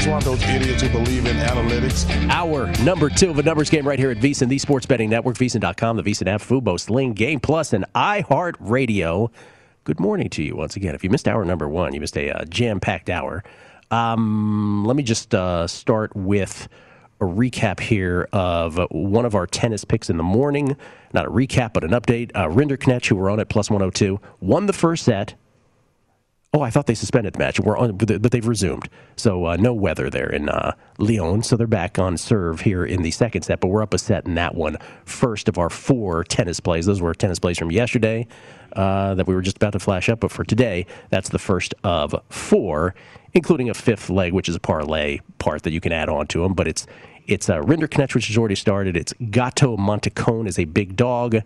It's one of those idiots who believe in analytics. Hour number two of a numbers game right here at VSiN, the Sports Betting Network, VSiN.com, the VSiN app, Fubo, Sling, Game Plus, and iHeartRadio. Good morning to you once again. If you missed hour number one, you missed a uh, jam-packed hour. Um, let me just uh, start with a recap here of one of our tennis picks in the morning. Not a recap, but an update. Uh, Rinderknech, who were on at plus 102, won the first set. Oh, I thought they suspended the match. We're on, but they've resumed. So uh, no weather there in uh, Lyon. So they're back on serve here in the second set. But we're up a set in that one. First of our four tennis plays. Those were tennis plays from yesterday uh, that we were just about to flash up. But for today, that's the first of four, including a fifth leg, which is a parlay part that you can add on to them. But it's it's uh, Rinderknech, which has already started. It's Gatto Monticone is a big dog.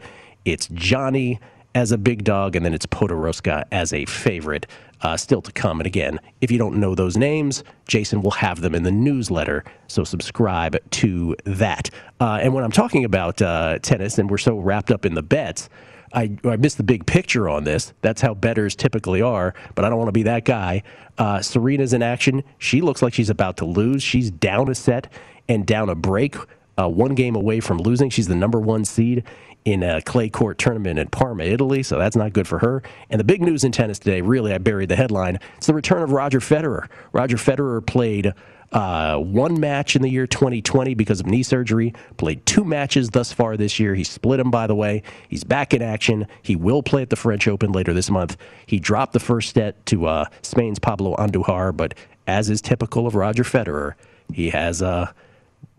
It's Johnny as a big dog, and then it's Podoroska as a favorite. Uh, still to come. And again, if you don't know those names, Jason will have them in the newsletter. So subscribe to that. Uh, and when I'm talking about uh, tennis, and we're so wrapped up in the bets, I, I missed the big picture on this. That's how betters typically are, but I don't want to be that guy. Uh, Serena's in action. She looks like she's about to lose. She's down a set and down a break, uh, one game away from losing. She's the number one seed in a clay court tournament in Parma, Italy, so that's not good for her. And the big news in tennis today, really, I buried the headline. It's the return of Roger Federer. Roger Federer played uh, one match in the year 2020 because of knee surgery, played two matches thus far this year. He split them, by the way. He's back in action. He will play at the French Open later this month. He dropped the first set to uh, Spain's Pablo Andujar, but as is typical of Roger Federer, he has uh,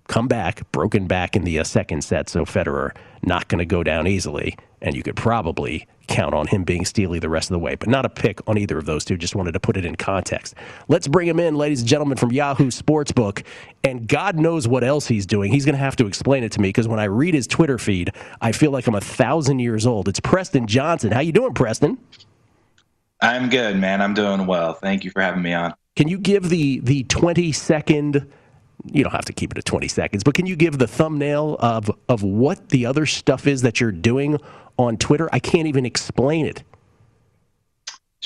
come back, broken back in the uh, second set. So Federer not going to go down easily, and you could probably count on him being steely the rest of the way. But not a pick on either of those two. Just wanted to put it in context. Let's bring him in, ladies and gentlemen, from Yahoo Sportsbook, and God knows what else he's doing. He's going to have to explain it to me because when I read his Twitter feed, I feel like I'm a thousand years old. It's Preston Johnson. How you doing, Preston? I'm good, man. I'm doing well. Thank you for having me on. Can you give the the 20 second you don't have to keep it at 20 seconds, but can you give the thumbnail of of what the other stuff is that you're doing on Twitter? I can't even explain it.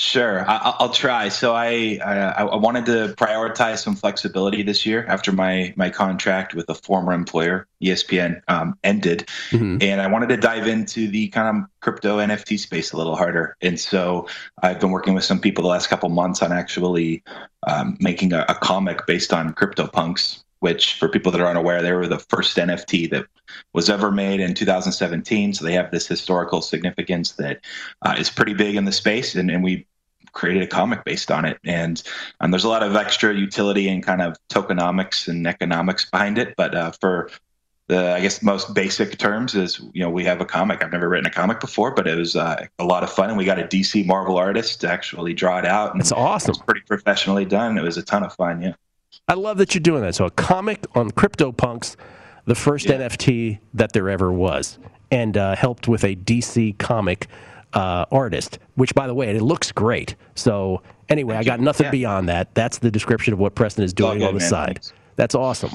Sure, I, will try. So I, I, I wanted to prioritize some flexibility this year after my my contract with a former employer, ESPN, um, ended, mm-hmm. and I wanted to dive into the kind of crypto NFT space a little harder. And so I've been working with some people the last couple months on actually um, making a, a comic based on CryptoPunks which for people that are unaware, they were the first NFT that was ever made in 2017. So they have this historical significance that uh, is pretty big in the space, and, and we created a comic based on it. And um, there's a lot of extra utility and kind of tokenomics and economics behind it. But uh, for the, I guess, most basic terms is, you know, we have a comic. I've never written a comic before, but it was uh, a lot of fun. And we got a DC Marvel artist to actually draw it out. And It's awesome. It pretty professionally done. It was a ton of fun. Yeah. I love that you're doing that. So a comic on CryptoPunks, the first yeah. NFT that there ever was, and uh, helped with a DC comic uh, artist, which, by the way, it looks great. So, anyway, Thank I got you. nothing yeah. beyond that. That's the description of what Preston is doing on the man. side. Thanks. That's awesome.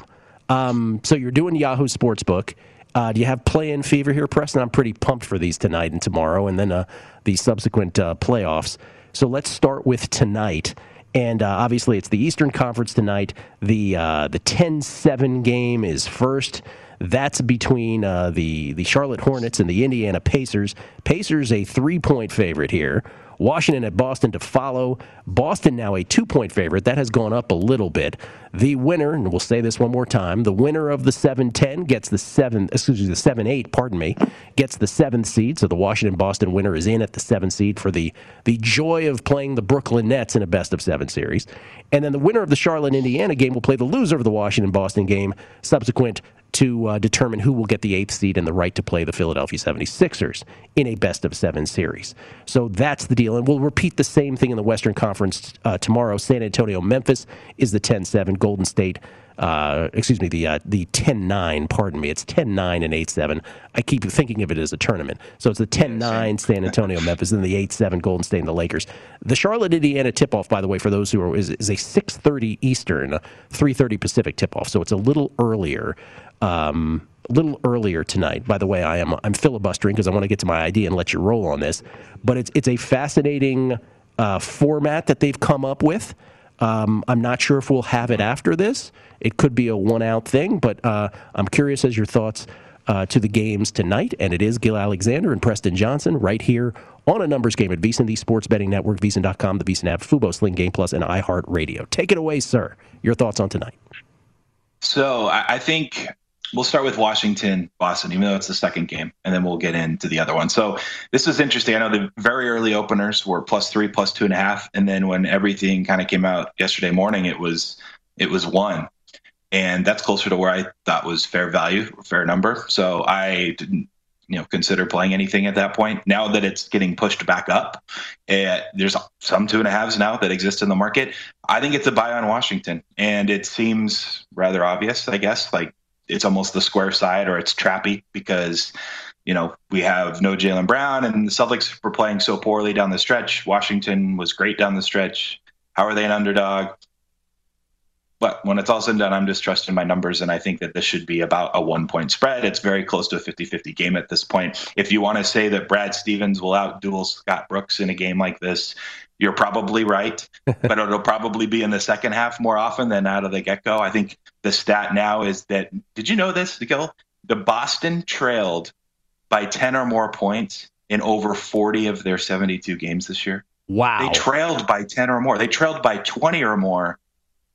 Um, so, you're doing Yahoo Sportsbook. Uh, do you have play in fever here, Preston? I'm pretty pumped for these tonight and tomorrow, and then uh, the subsequent uh, playoffs. So, let's start with tonight. And uh, obviously, it's the Eastern Conference tonight. The uh, the 10-7 game is first. That's between uh, the the Charlotte Hornets and the Indiana Pacers. Pacers a three point favorite here. Washington at Boston to follow. Boston now a two point favorite. That has gone up a little bit. The winner, and we'll say this one more time, the winner of the 7 10 gets the 7, excuse me, the 7 8, pardon me, gets the seventh seed. So the Washington Boston winner is in at the 7 seed for the, the joy of playing the Brooklyn Nets in a best of seven series. And then the winner of the Charlotte Indiana game will play the loser of the Washington Boston game subsequent to uh, determine who will get the eighth seed and the right to play the Philadelphia 76ers in a best of seven series. So that's the deal. And we'll repeat the same thing in the Western Conference uh, tomorrow. San Antonio, Memphis is the 10 7. Golden State, uh, excuse me, the uh, the 10 9, pardon me. It's 10 9 and 8 7. I keep thinking of it as a tournament. So it's the 10 9 San Antonio, Memphis, and the 8 7 Golden State and the Lakers. The Charlotte, Indiana tip off, by the way, for those who are, is, is a 6.30 Eastern, 3.30 Pacific tip off. So it's a little earlier um, a little earlier tonight. By the way, I am I'm filibustering because I want to get to my idea and let you roll on this. But it's it's a fascinating uh, format that they've come up with. Um, I'm not sure if we'll have it after this. It could be a one out thing, but uh, I'm curious as your thoughts uh, to the games tonight. And it is Gil Alexander and Preston Johnson right here on a numbers game at VSiN, the sports betting network, VSiN.com, the VSiN app, Fubo, Sling Game Plus, and iHeartRadio. Take it away, sir. Your thoughts on tonight. So I think we'll start with Washington, Boston, even though it's the second game, and then we'll get into the other one. So this is interesting. I know the very early openers were plus three, plus two and a half, and then when everything kind of came out yesterday morning, it was it was one, and that's closer to where I thought was fair value, fair number. So I didn't you know consider playing anything at that point. Now that it's getting pushed back up, uh, there's some two and a halves now that exist in the market. I think it's a buy on Washington, and it seems rather obvious, I guess. Like it's almost the square side or it's trappy because you know we have no Jaylen Brown and the Celtics were playing so poorly down the stretch. Washington was great down the stretch. How are they an underdog? But when it's all said and done, I'm just trusting my numbers, and I think that this should be about a one point spread. It's very close to a 50 50 game at this point. If you want to say that Brad Stevens will outduel Scott Brooks in a game like this, you're probably right, but it'll probably be in the second half more often than out of the get go. I think the stat now is that did you know this, Gil? The Boston trailed by 10 or more points in over 40 of their 72 games this year. Wow. They trailed by 10 or more. They trailed by 20 or more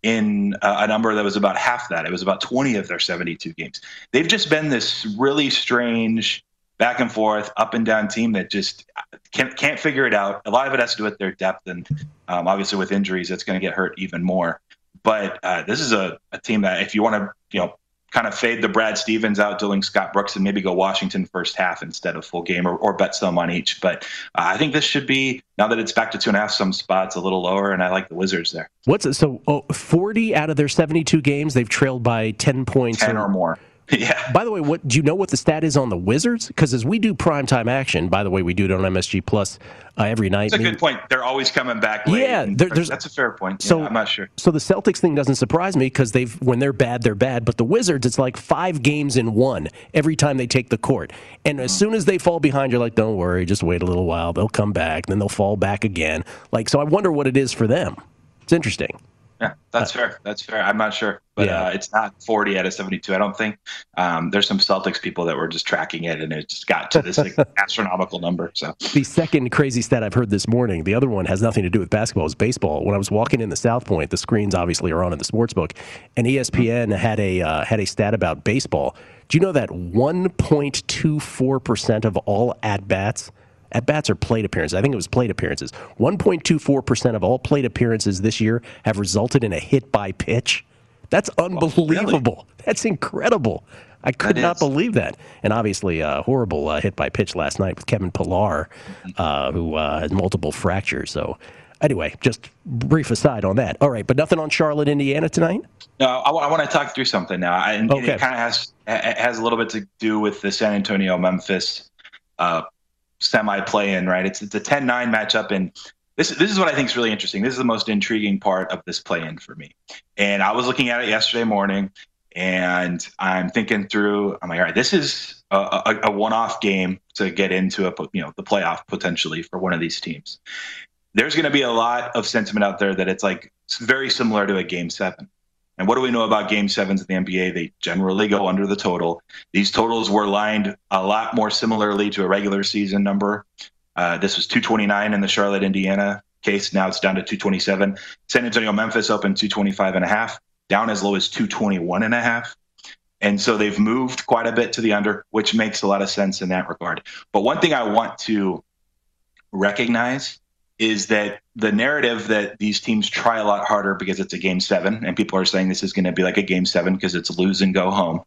in uh, a number that was about half that. It was about 20 of their 72 games. They've just been this really strange back and forth, up and down team that just can't can't figure it out. A lot of it has to do with their depth, and um, obviously with injuries, it's going to get hurt even more. But uh, this is a, a team that if you want to, you know, kind of fade the Brad Stevens out, doing Scott Brooks, and maybe go Washington first half instead of full game, or, or bet some on each. But uh, I think this should be now that it's back to two and a half, some spots a little lower, and I like the Wizards there. What's it? So oh, forty out of their seventy-two games, they've trailed by ten points, ten or, or more. Yeah. By the way, what do you know what the stat is on the Wizards? Because as we do primetime action, by the way, we do it on MSG Plus uh, every night. That's a good point. They're always coming back. Late Yeah, there, there's, that's a fair point. So yeah, I'm not sure. So the Celtics thing doesn't surprise me because they've when they're bad, they're bad. But the Wizards, it's like five games in one every time they take the court. And as soon as they fall behind, you're like, don't worry, just wait a little while. They'll come back, then they'll fall back again. Like so, I wonder what it is for them. It's interesting. Yeah, that's fair. That's fair. I'm not sure, but Yeah. uh, it's not 40 out of 72. I don't think. Um, there's some Celtics people that were just tracking it, and it just got to this like, astronomical number. So The second crazy stat I've heard this morning, the other one has nothing to do with basketball, is baseball. When I was walking in the South Point, the screens obviously are on in the sports book, and ESPN had a uh, had a stat about baseball. Do you know that 1.24 percent of all at bats, at bats are plate appearances? I think it was plate appearances. 1.24 percent of all plate appearances this year have resulted in a hit by pitch. That's unbelievable. That's incredible. I could That not is. believe that. And obviously, a horrible uh, hit by pitch last night with Kevin Pillar, uh, who uh, has multiple fractures. So, anyway, just brief aside on that. All right, but nothing on Charlotte, Indiana tonight. No, I, want to talk through something now, I, and Okay. it kind of has has a little bit to do with the San Antonio Memphis semi play-in, right? It's it's a 10-9 matchup, and this this is what I think is really interesting. This is the most intriguing part of this play-in for me. And I was looking at it yesterday morning, and I'm thinking through. I'm like, all right, this is a, a, a one-off game to get into a you know the playoff potentially for one of these teams. There's going to be a lot of sentiment out there that it's like very similar to a game seven. And what do we know about game sevens in the NBA? They generally go under the total. These totals were lined a lot more similarly to a regular season number. Uh, this was 229 in the Charlotte, Indiana case. Now it's down to 227. San Antonio, Memphis opened 225 and a half, down as low as 221 and a half. And so they've moved quite a bit to the under, which makes a lot of sense in that regard. But one thing I want to recognize is that the narrative that these teams try a lot harder because it's a game seven, and people are saying this is going to be like a game seven because it's lose and go home.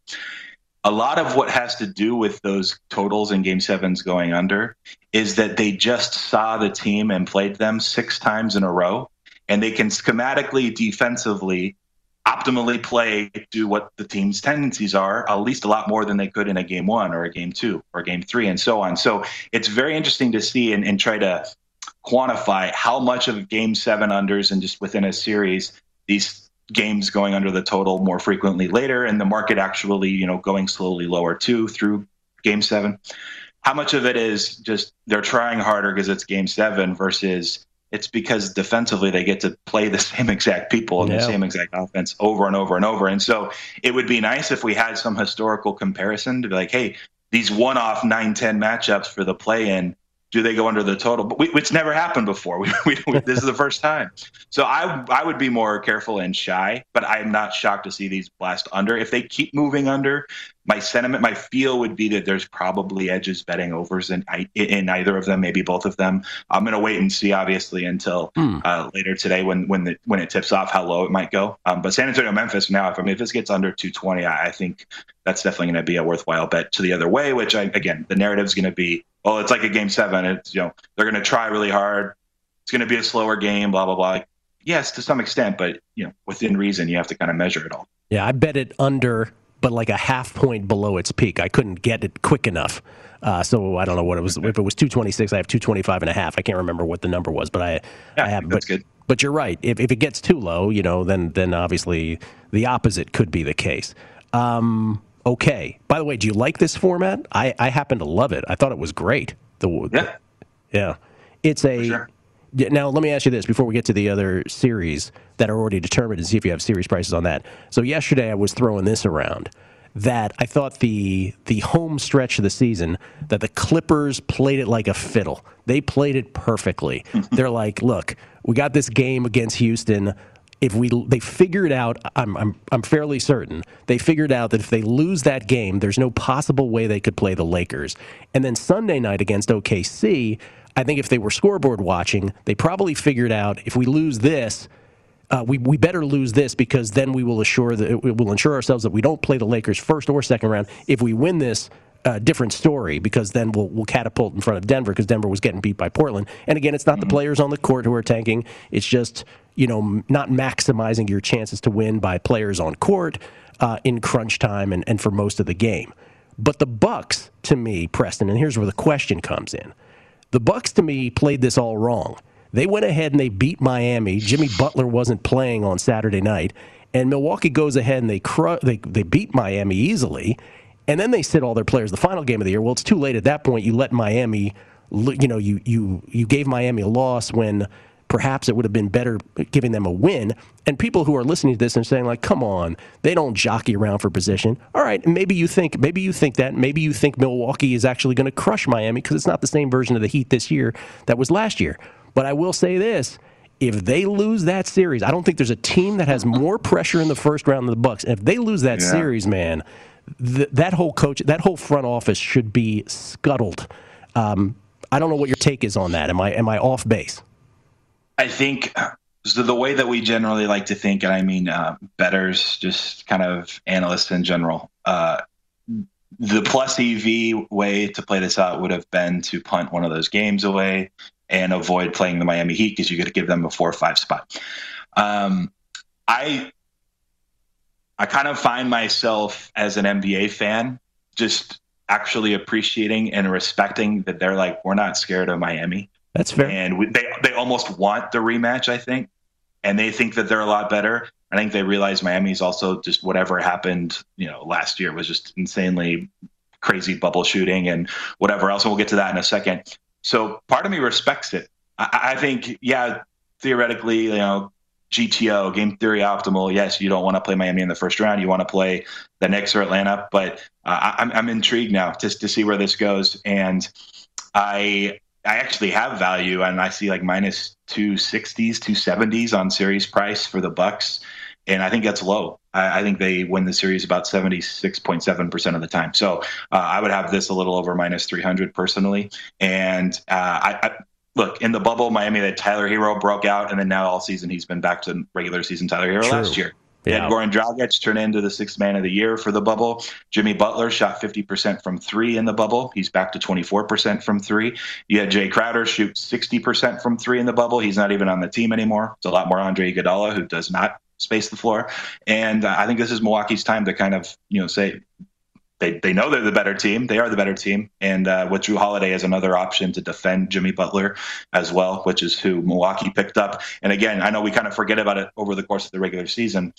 A lot of what has to do with those totals in game sevens going under is that they just saw the team and played them six times in a row, and they can schematically, defensively, optimally play to what the team's tendencies are, at least a lot more than they could in a game one or a game two or game three and so on. So it's very interesting to see and, and try to quantify how much of game seven unders and just within a series, these games going under the total more frequently later and the market actually, you know, going slowly lower too through game seven. How much of it is just they're trying harder because it's game seven versus it's because defensively they get to play the same exact people and Yeah. the same exact offense over and over and over. And so it would be nice if we had some historical comparison to be like, hey, these one off 9 10 matchups for the play in, do they go under the total? But we, it's never happened before. We, we, this is the first time. So I, I would be more careful and shy, but I'm not shocked to see these blast under. If they keep moving under, my sentiment, my feel would be that there's probably edges betting overs in, in either of them, maybe both of them. I'm going to wait and see, obviously, until Hmm. uh, later today when when the, when it tips off how low it might go. Um, but San Antonio, Memphis now, if I mean if this gets under 220, I, I think that's definitely going to be a worthwhile bet to the other way. Which I, again, the narrative is going to be, oh, it's like a game seven. It's you know they're going to try really hard. It's going to be a slower game. Blah blah blah. Like, yes, to some extent, but you know within reason, you have to kind of measure it all. Yeah, I bet it under, but like a half point below its peak. I couldn't get it quick enough. Uh, so I don't know what it was. If it was 226, I have 225 and a half. I can't remember what the number was, but I, Yeah, I have. that's but, good. But you're right. If, if it gets too low, you know, then then obviously the opposite could be the case. Um, okay. By the way, do you like this format? I, I happen to love it. I thought it was great. The, Yeah. yeah. It's a. sure. Now, let me ask you this before we get to the other series that are already determined and see if you have series prices on that. So, yesterday I was throwing this around that I thought the the home stretch of the season that the Clippers played it like a fiddle. They played it perfectly. Mm-hmm. They're like, look, we got this game against Houston. If we they figured out, I'm I'm I'm fairly certain they figured out that if they lose that game, there's no possible way they could play the Lakers. And then Sunday night against OKC, I think if they were scoreboard watching, they probably figured out if we lose this, uh, we, we better lose this because then we will assure that we will ensure ourselves that we don't play the Lakers first or second round. If we win this, uh, different story because then we'll, we'll catapult in front of Denver because Denver was getting beat by Portland. And again, it's not the players on the court who are tanking. It's just you know not maximizing your chances to win by players on court. uh, in crunch time and, and for most of the game. But the Bucks, to me, Preston, and here's where the question comes in. The Bucks, to me, played this all wrong. They went ahead and they beat Miami. Jimmy Butler wasn't playing on Saturday night, and Milwaukee goes ahead and they cru- they they beat Miami easily, and then they sit all their players the final game of the year. Well, it's too late at that point. You let Miami, you know, you you you gave Miami a loss when perhaps it would have been better giving them a win. And people who are listening to this and saying like, "Come on, they don't jockey around for position." All right, maybe you think maybe you think that maybe you think Milwaukee is actually going to crush Miami because it's not the same version of the Heat this year that was last year. But I will say this. If they lose that series, I don't think there's a team that has more pressure in the first round than the Bucks. And if they lose that yeah. series, man, th- that whole coach, that whole front office should be scuttled. Um, I don't know what your take is on that. Am I am I off base? I think so the way that we generally like to think, and I mean uh, betters, just kind of analysts in general, uh, the plus EV way to play this out would have been to punt one of those games away and avoid playing the Miami Heat because you to give them a four or five spot. Um, I I kind of find myself as an NBA fan just actually appreciating and respecting that they're like we're not scared of Miami. That's fair. And we, they they almost want the rematch, I think, and they think that they're a lot better. I think they realize Miami's also just whatever happened, you know, last year was just insanely crazy bubble shooting and whatever else. And we'll get to that in a second. So part of me respects it. I, I think, yeah, theoretically, you know, GTO, game theory optimal. Yes, you don't want to play Miami in the first round. You want to play the Knicks or Atlanta. But uh, I'm, I'm intrigued now just to see where this goes. And I I actually have value, and I see like minus two sixties, two seventies on series price for the Bucks, and I think that's low. I, I think they win the series about seventy six point seven percent of the time. So uh, I would have this a little over minus three hundred personally, and uh, I, I look in the bubble, Miami that Tyler Herro broke out, and then now all season he's been back to regular season Tyler Herro True. last year. Yeah. Goran Dragic turned into the sixth man of the year for the bubble. Jimmy Butler shot 50% from three in the bubble. He's back to 24% from three. You had Jae Crowder shoot 60% from three in the bubble. He's not even on the team anymore. It's a lot more Andre Iguodala, who does not space the floor. And uh, I think this is Milwaukee's time to kind of, you know, say, they, they know they're the better team. They are the better team. And uh, with Jrue Holiday as another option to defend Jimmy Butler as well, which is who Milwaukee picked up. And again, I know we kind of forget about it over the course of the regular season.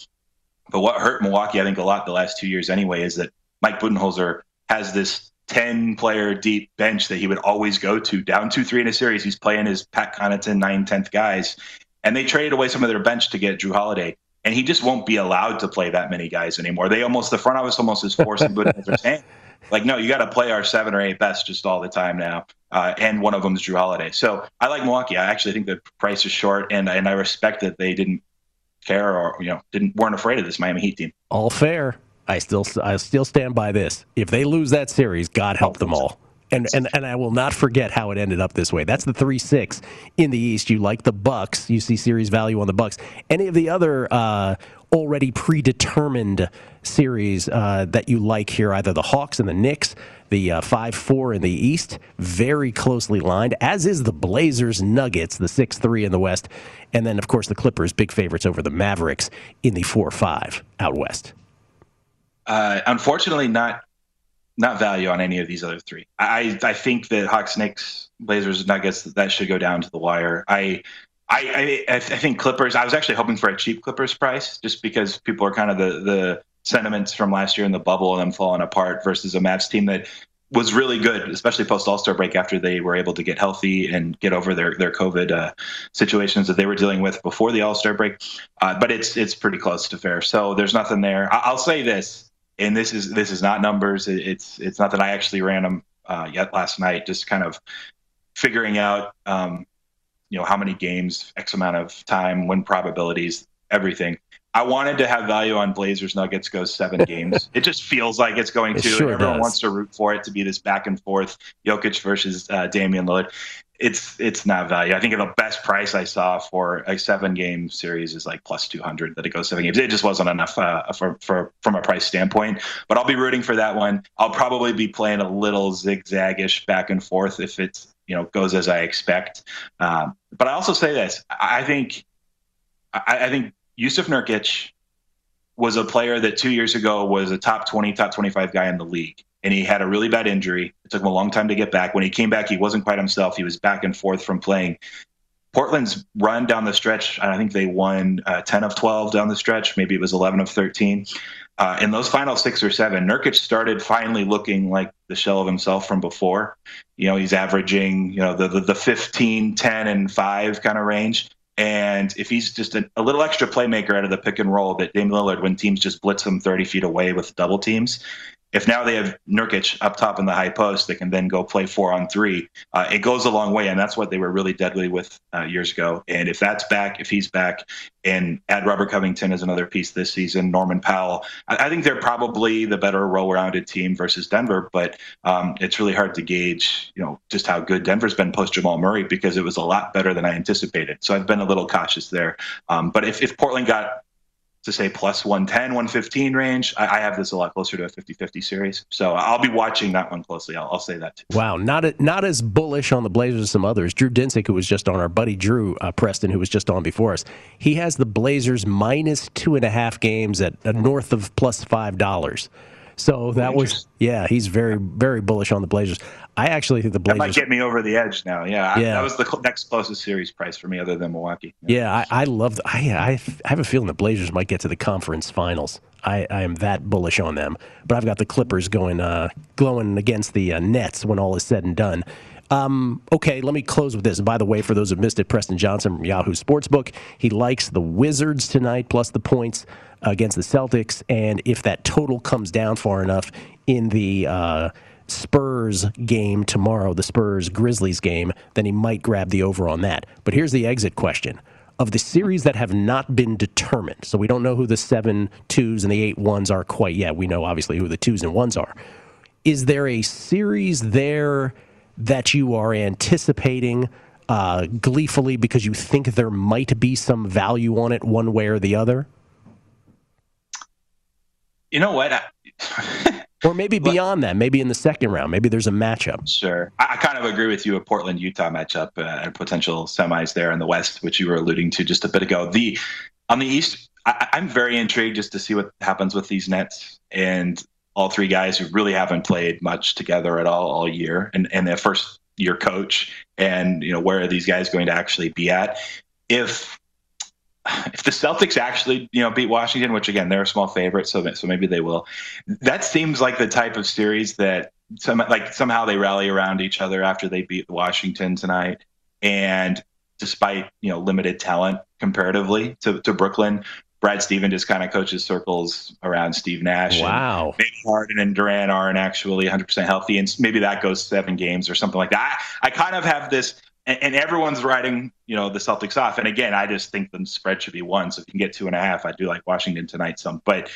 But what hurt Milwaukee, I think, a lot the last two years anyway, is that Mike Budenholzer has this 10 player deep bench that he would always go to down 2 3 in a series. He's playing his Pat Connaughton 9 10th guys. And they traded away some of their bench to get Jrue Holiday. And he just won't be allowed to play that many guys anymore. They almost, the front office almost is forcing Budenholzer's hand. Like, no, you got to play our seven or eight best just all the time now. Uh, and one of them is Jrue Holiday. So I like Milwaukee. I actually think the price is short, and, and I respect that they didn't care or you know didn't weren't afraid of this Miami Heat team. All fair. I still I still stand by this. If they lose that series, God help them all. And, and and I will not forget how it ended up this way. That's the three six in the East. You like the Bucks. You see series value on the Bucks. Any of the other uh, already predetermined series uh, that you like here, either the Hawks and the Knicks, the uh, 5 4 in the East, very closely lined, as is the Blazers Nuggets, the 6 3 in the West. And then, of course, the Clippers, big favorites over the Mavericks in the 4 5 out West. Uh, unfortunately, not not value on any of these other three. I I think that Hawks, Knicks, Blazers, Nuggets that should go down to the wire. I I, I, I think Clippers. I was actually hoping for a cheap Clippers price, just because people are kind of the the sentiments from last year in the bubble and them falling apart versus a Mavs team that was really good, especially post All Star break after they were able to get healthy and get over their their COVID uh, situations that they were dealing with before the All Star break. Uh, but it's it's pretty close to fair. So there's nothing there. I, will say this, and this is this is not numbers. It's it's not that I actually ran them uh, yet last night. Just kind of figuring out. Um, you know how many games, X amount of time, win probabilities, everything. I wanted to have value on Blazers Nuggets goes seven games. it just feels like it's going to. It sure everyone does. wants to root for it to be this back and forth Jokic versus uh, Damian Lillard. It's it's not value. I think the best price I saw for a seven game series is like plus two hundred that it goes seven games. It just wasn't enough uh, for for from a price standpoint. But I'll be rooting for that one. I'll probably be playing a little zigzagish back and forth if it you know goes as I expect. Um, but I also say this: I think I, I think Jusuf Nurkic was a player that two years ago was a top 20, top 25 guy in the league. And he had a really bad injury. It took him a long time to get back. When he came back, he wasn't quite himself. He was back and forth from playing. Portland's run down the stretch, I think they won uh, 10 of 12 down the stretch. Maybe it was 11 of 13. Uh, in those final six or seven, Nurkic started finally looking like the shell of himself from before. You know, he's averaging, you know, the, the, the 15, 10, and 5 kind of range. And if he's just a, a, little extra playmaker out of the pick and roll that Dame Lillard, when teams just blitz him 30 feet away with double teams, if now they have Nurkic up top in the high post they can then go play four on three, uh, it goes a long way. And that's what they were really deadly with uh, years ago. And if that's back, if he's back, and add Robert Covington as another piece this season, Norman Powell, I, I think they're probably the better well-rounded team versus Denver. But um, it's really hard to gauge, you know, just how good Denver's been post Jamal Murray because it was a lot better than I anticipated. So I've been a little cautious there. Um, but if, if Portland got to say plus 110, 115 range. I, I, have this a lot closer to a 50 50 series. So I'll be watching that one closely. I'll, I'll say that too. Wow. Not, a, not as bullish on the Blazers as some others. Drew Dinsick, who was just on, our buddy Drew uh, Preston, who was just on before us, he has the Blazers minus two and a half games at uh, north of plus $5. So that was yeah, he's very very bullish on the Blazers. I actually think the Blazers that might get me over the edge now. Yeah, yeah. I, that was the next closest series price for me, other than Milwaukee. Yeah, yeah I, I love. The, I, I have a feeling the Blazers might get to the conference finals. I, I am that bullish on them, but I've got the Clippers going uh, glowing against the uh, Nets when all is said and done. Um, okay, let me close with this. By the way, for those who missed it, Preston Johnson from Yahoo Sportsbook, he likes the Wizards tonight plus the points against the Celtics. And if that total comes down far enough in the uh, Spurs game tomorrow, the Spurs Grizzlies game, then he might grab the over on that. But here's the exit question. Of the series that have not been determined, so we don't know who the seven twos and the eight ones are quite yet. We know obviously who the twos and ones are. Is there a series there that you are anticipating uh, gleefully because you think there might be some value on it one way or the other? You know what? or maybe beyond that, maybe in the second round, maybe there's a matchup. Sure. I, kind of agree with you. A Portland Utah matchup uh, and potential semis there in the West, which you were alluding to just a bit ago. The on the East, I, I'm very intrigued just to see what happens with these Nets and all three guys who really haven't played much together at all all year, and and their first year coach, and you know where are these guys going to actually be at? If if the Celtics actually, you know, beat Washington, which again they're a small favorite, so so maybe they will. That seems like the type of series that some like somehow they rally around each other after they beat Washington tonight, and despite you know limited talent comparatively to, to Brooklyn, Brad Stevens just kind of coaches circles around Steve Nash. Wow. maybe Harden and Durant aren't actually 100% healthy, and maybe that goes seven games or something like that. I, I kind of have this and, and, everyone's writing, you know, the Celtics off. And again, I just think the spread should be one. So if you can get two and a half, I do like Washington tonight some. But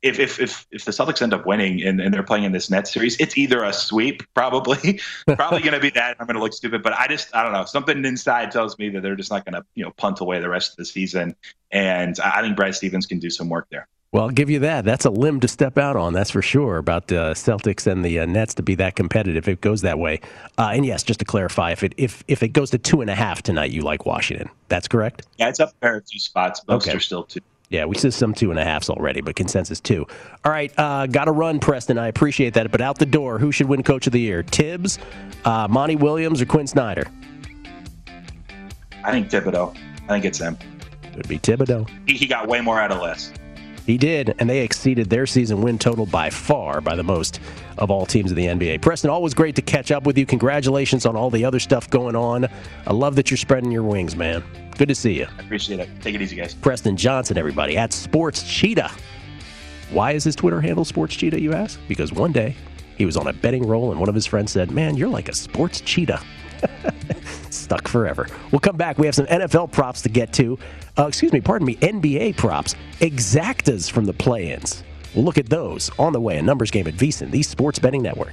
if if if, if the Celtics end up winning and, and they're playing in this net series, it's either a sweep, probably, probably going to be that. I'm going to look stupid, but I just I don't know. Something inside tells me that they're just not going to you know punt away the rest of the season. And I think Brad Stevens can do some work there. Well, I'll give you that. That's a limb to step out on, that's for sure, about the uh, Celtics and the uh, Nets to be that competitive if it goes that way. Uh, and yes, just to clarify, if it if, if it goes to two and a half tonight, you like Washington. That's correct? Yeah, it's up there a few spots. Most okay. are still two. Yeah, we see some two and a halves already, but consensus two. All right, uh, got to run, Preston. I appreciate that. But out the door, who should win Coach of the Year? Thibs, uh, Monty Williams, or Quin Snyder? I think Thibodeau. I think it's him. It would be Thibodeau. He, he got way more out of less. He did, and they exceeded their season win total by far, by the most of all teams in the NBA. Preston, always great to catch up with you. Congratulations on all the other stuff going on. I love that you're spreading your wings, man. Good to see you. I appreciate it. Take it easy, guys. Preston Johnson, everybody, at Sports Cheetah. Why is his Twitter handle Sports Cheetah, you ask? Because one day he was on a betting roll, and one of his friends said, Man, you're like a sports cheetah. Stuck forever. We'll come back. We have some NFL props to get to. Uh, excuse me, pardon me, NBA props. Exactas from the play ins. Look at those on the way. A numbers game at VSIN, the Sports Betting Network.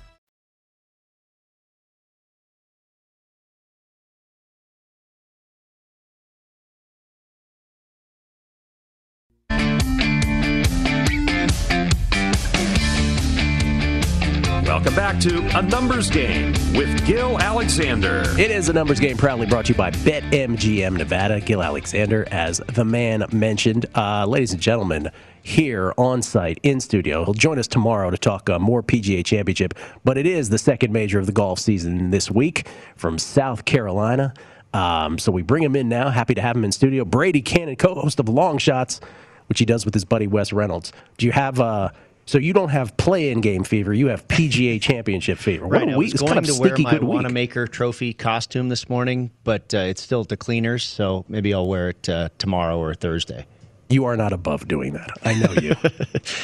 Welcome back to A Numbers Game with Gil Alexander. It is a numbers game proudly brought to you by BetMGM Nevada. Gil Alexander, as the man mentioned. Uh, ladies and gentlemen, here on site in studio. He'll join us tomorrow to talk uh, more PGA Championship, but it is the second major of the golf season this week from South Carolina. Um, so we bring him in now. Happy to have him in studio. Brady Cannon, co host of Long Shots, which he does with his buddy Wes Reynolds. Do you have. Uh, so you don't have play-in game fever. You have PGA Championship fever. What Right, a I week! was It's kind going of to wear my. Wanamaker Trophy costume this morning, but uh, it's still at the cleaners, so maybe I'll wear it uh, tomorrow or Thursday. You are not above doing that. I know you.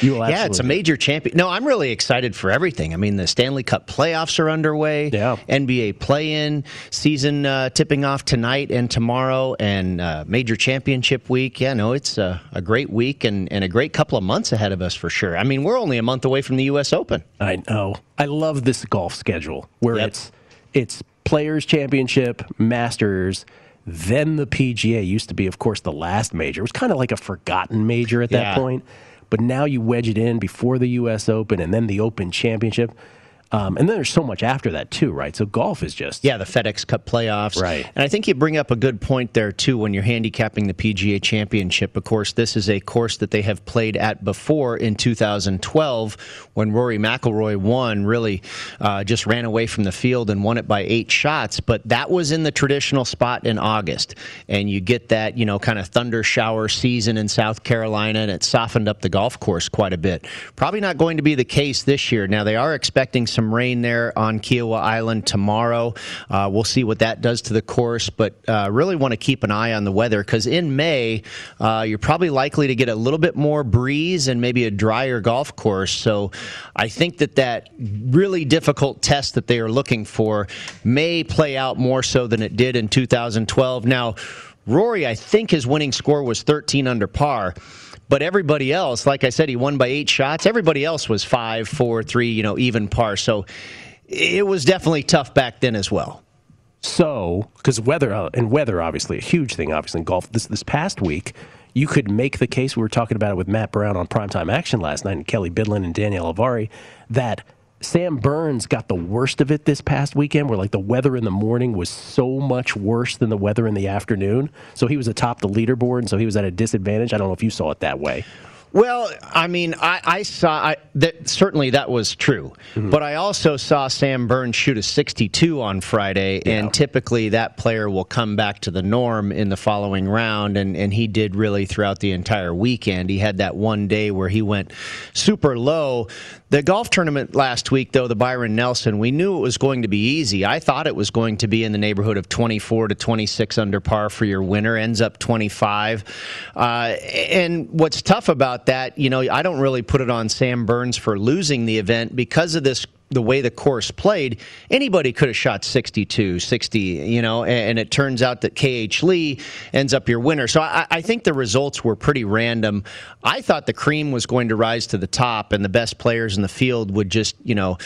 you yeah, it's a major champion. No, I'm really excited for everything. I mean, the Stanley Cup playoffs are underway. Yeah. NBA play-in season uh, tipping off tonight and tomorrow, and uh, major championship week. Yeah, no, it's a, a great week and, and a great couple of months ahead of us for sure. I mean, we're only a month away from the U.S. Open. I know. I love this golf schedule where it's it's Players Championship, Masters, then the PGA used to be, of course, the last major. It was kind of like a forgotten major at that Yeah. point, but now you wedge it in before the U.S. Open and then the Open Championship. Um, and then there's so much after that too, right? So golf is just Yeah, the FedEx Cup playoffs. Right. And I think you bring up a good point there, too, when you're handicapping the PGA Championship. Of course, this is a course that they have played at before in 2012 when Rory McIlroy won, really uh, just ran away from the field and won it by eight shots. But that was in the traditional spot in August. And you get that, you know, kind of thunder shower season in South Carolina, and it softened up the golf course quite a bit. Probably not going to be the case this year. Now, they are expecting some rain there on Kiawah Island tomorrow. Uh, we'll see what that does to the course, but uh, really want to keep an eye on the weather because in May, uh, you're probably likely to get a little bit more breeze and maybe a drier golf course. So I think that that really difficult test that they are looking for may play out more so than it did in 2012. Now, Rory, I think his winning score was 13 under par. But everybody else, like I said, he won by eight shots. Everybody else was five, four, three, you know, even par. So it was definitely tough back then as well. So, because weather uh, and weather, obviously a huge thing, obviously in golf. This this past week, you could make the case. We were talking about it with Matt Brown on Primetime Action last night, and Kelly Bidlin and Danielle Avari, that Sam Burns got the worst of it this past weekend, where like the weather in the morning was so much worse than the weather in the afternoon. So he was atop the leaderboard, and so he was at a disadvantage. I don't know if you saw it that way. Well, I mean, I, I saw I, that certainly that was true, mm-hmm. but I also saw Sam Burns shoot a 62 on Friday, yeah. and typically that player will come back to the norm in the following round, and, and he did really throughout the entire weekend. He had that one day where he went super low. The golf tournament last week, though, the Byron Nelson, we knew it was going to be easy. I thought it was going to be in the neighborhood of 24 to 26 under par for your winner. Ends up 25. Uh, and what's tough about that, you know, I don't really put it on Sam Burns for losing the event because of this the way the course played, anybody could have shot 62, 60, you know, and, and it turns out that KH Lee ends up your winner. So I, I, think the results were pretty random. I thought the cream was going to rise to the top and the best players in the field would just, you know,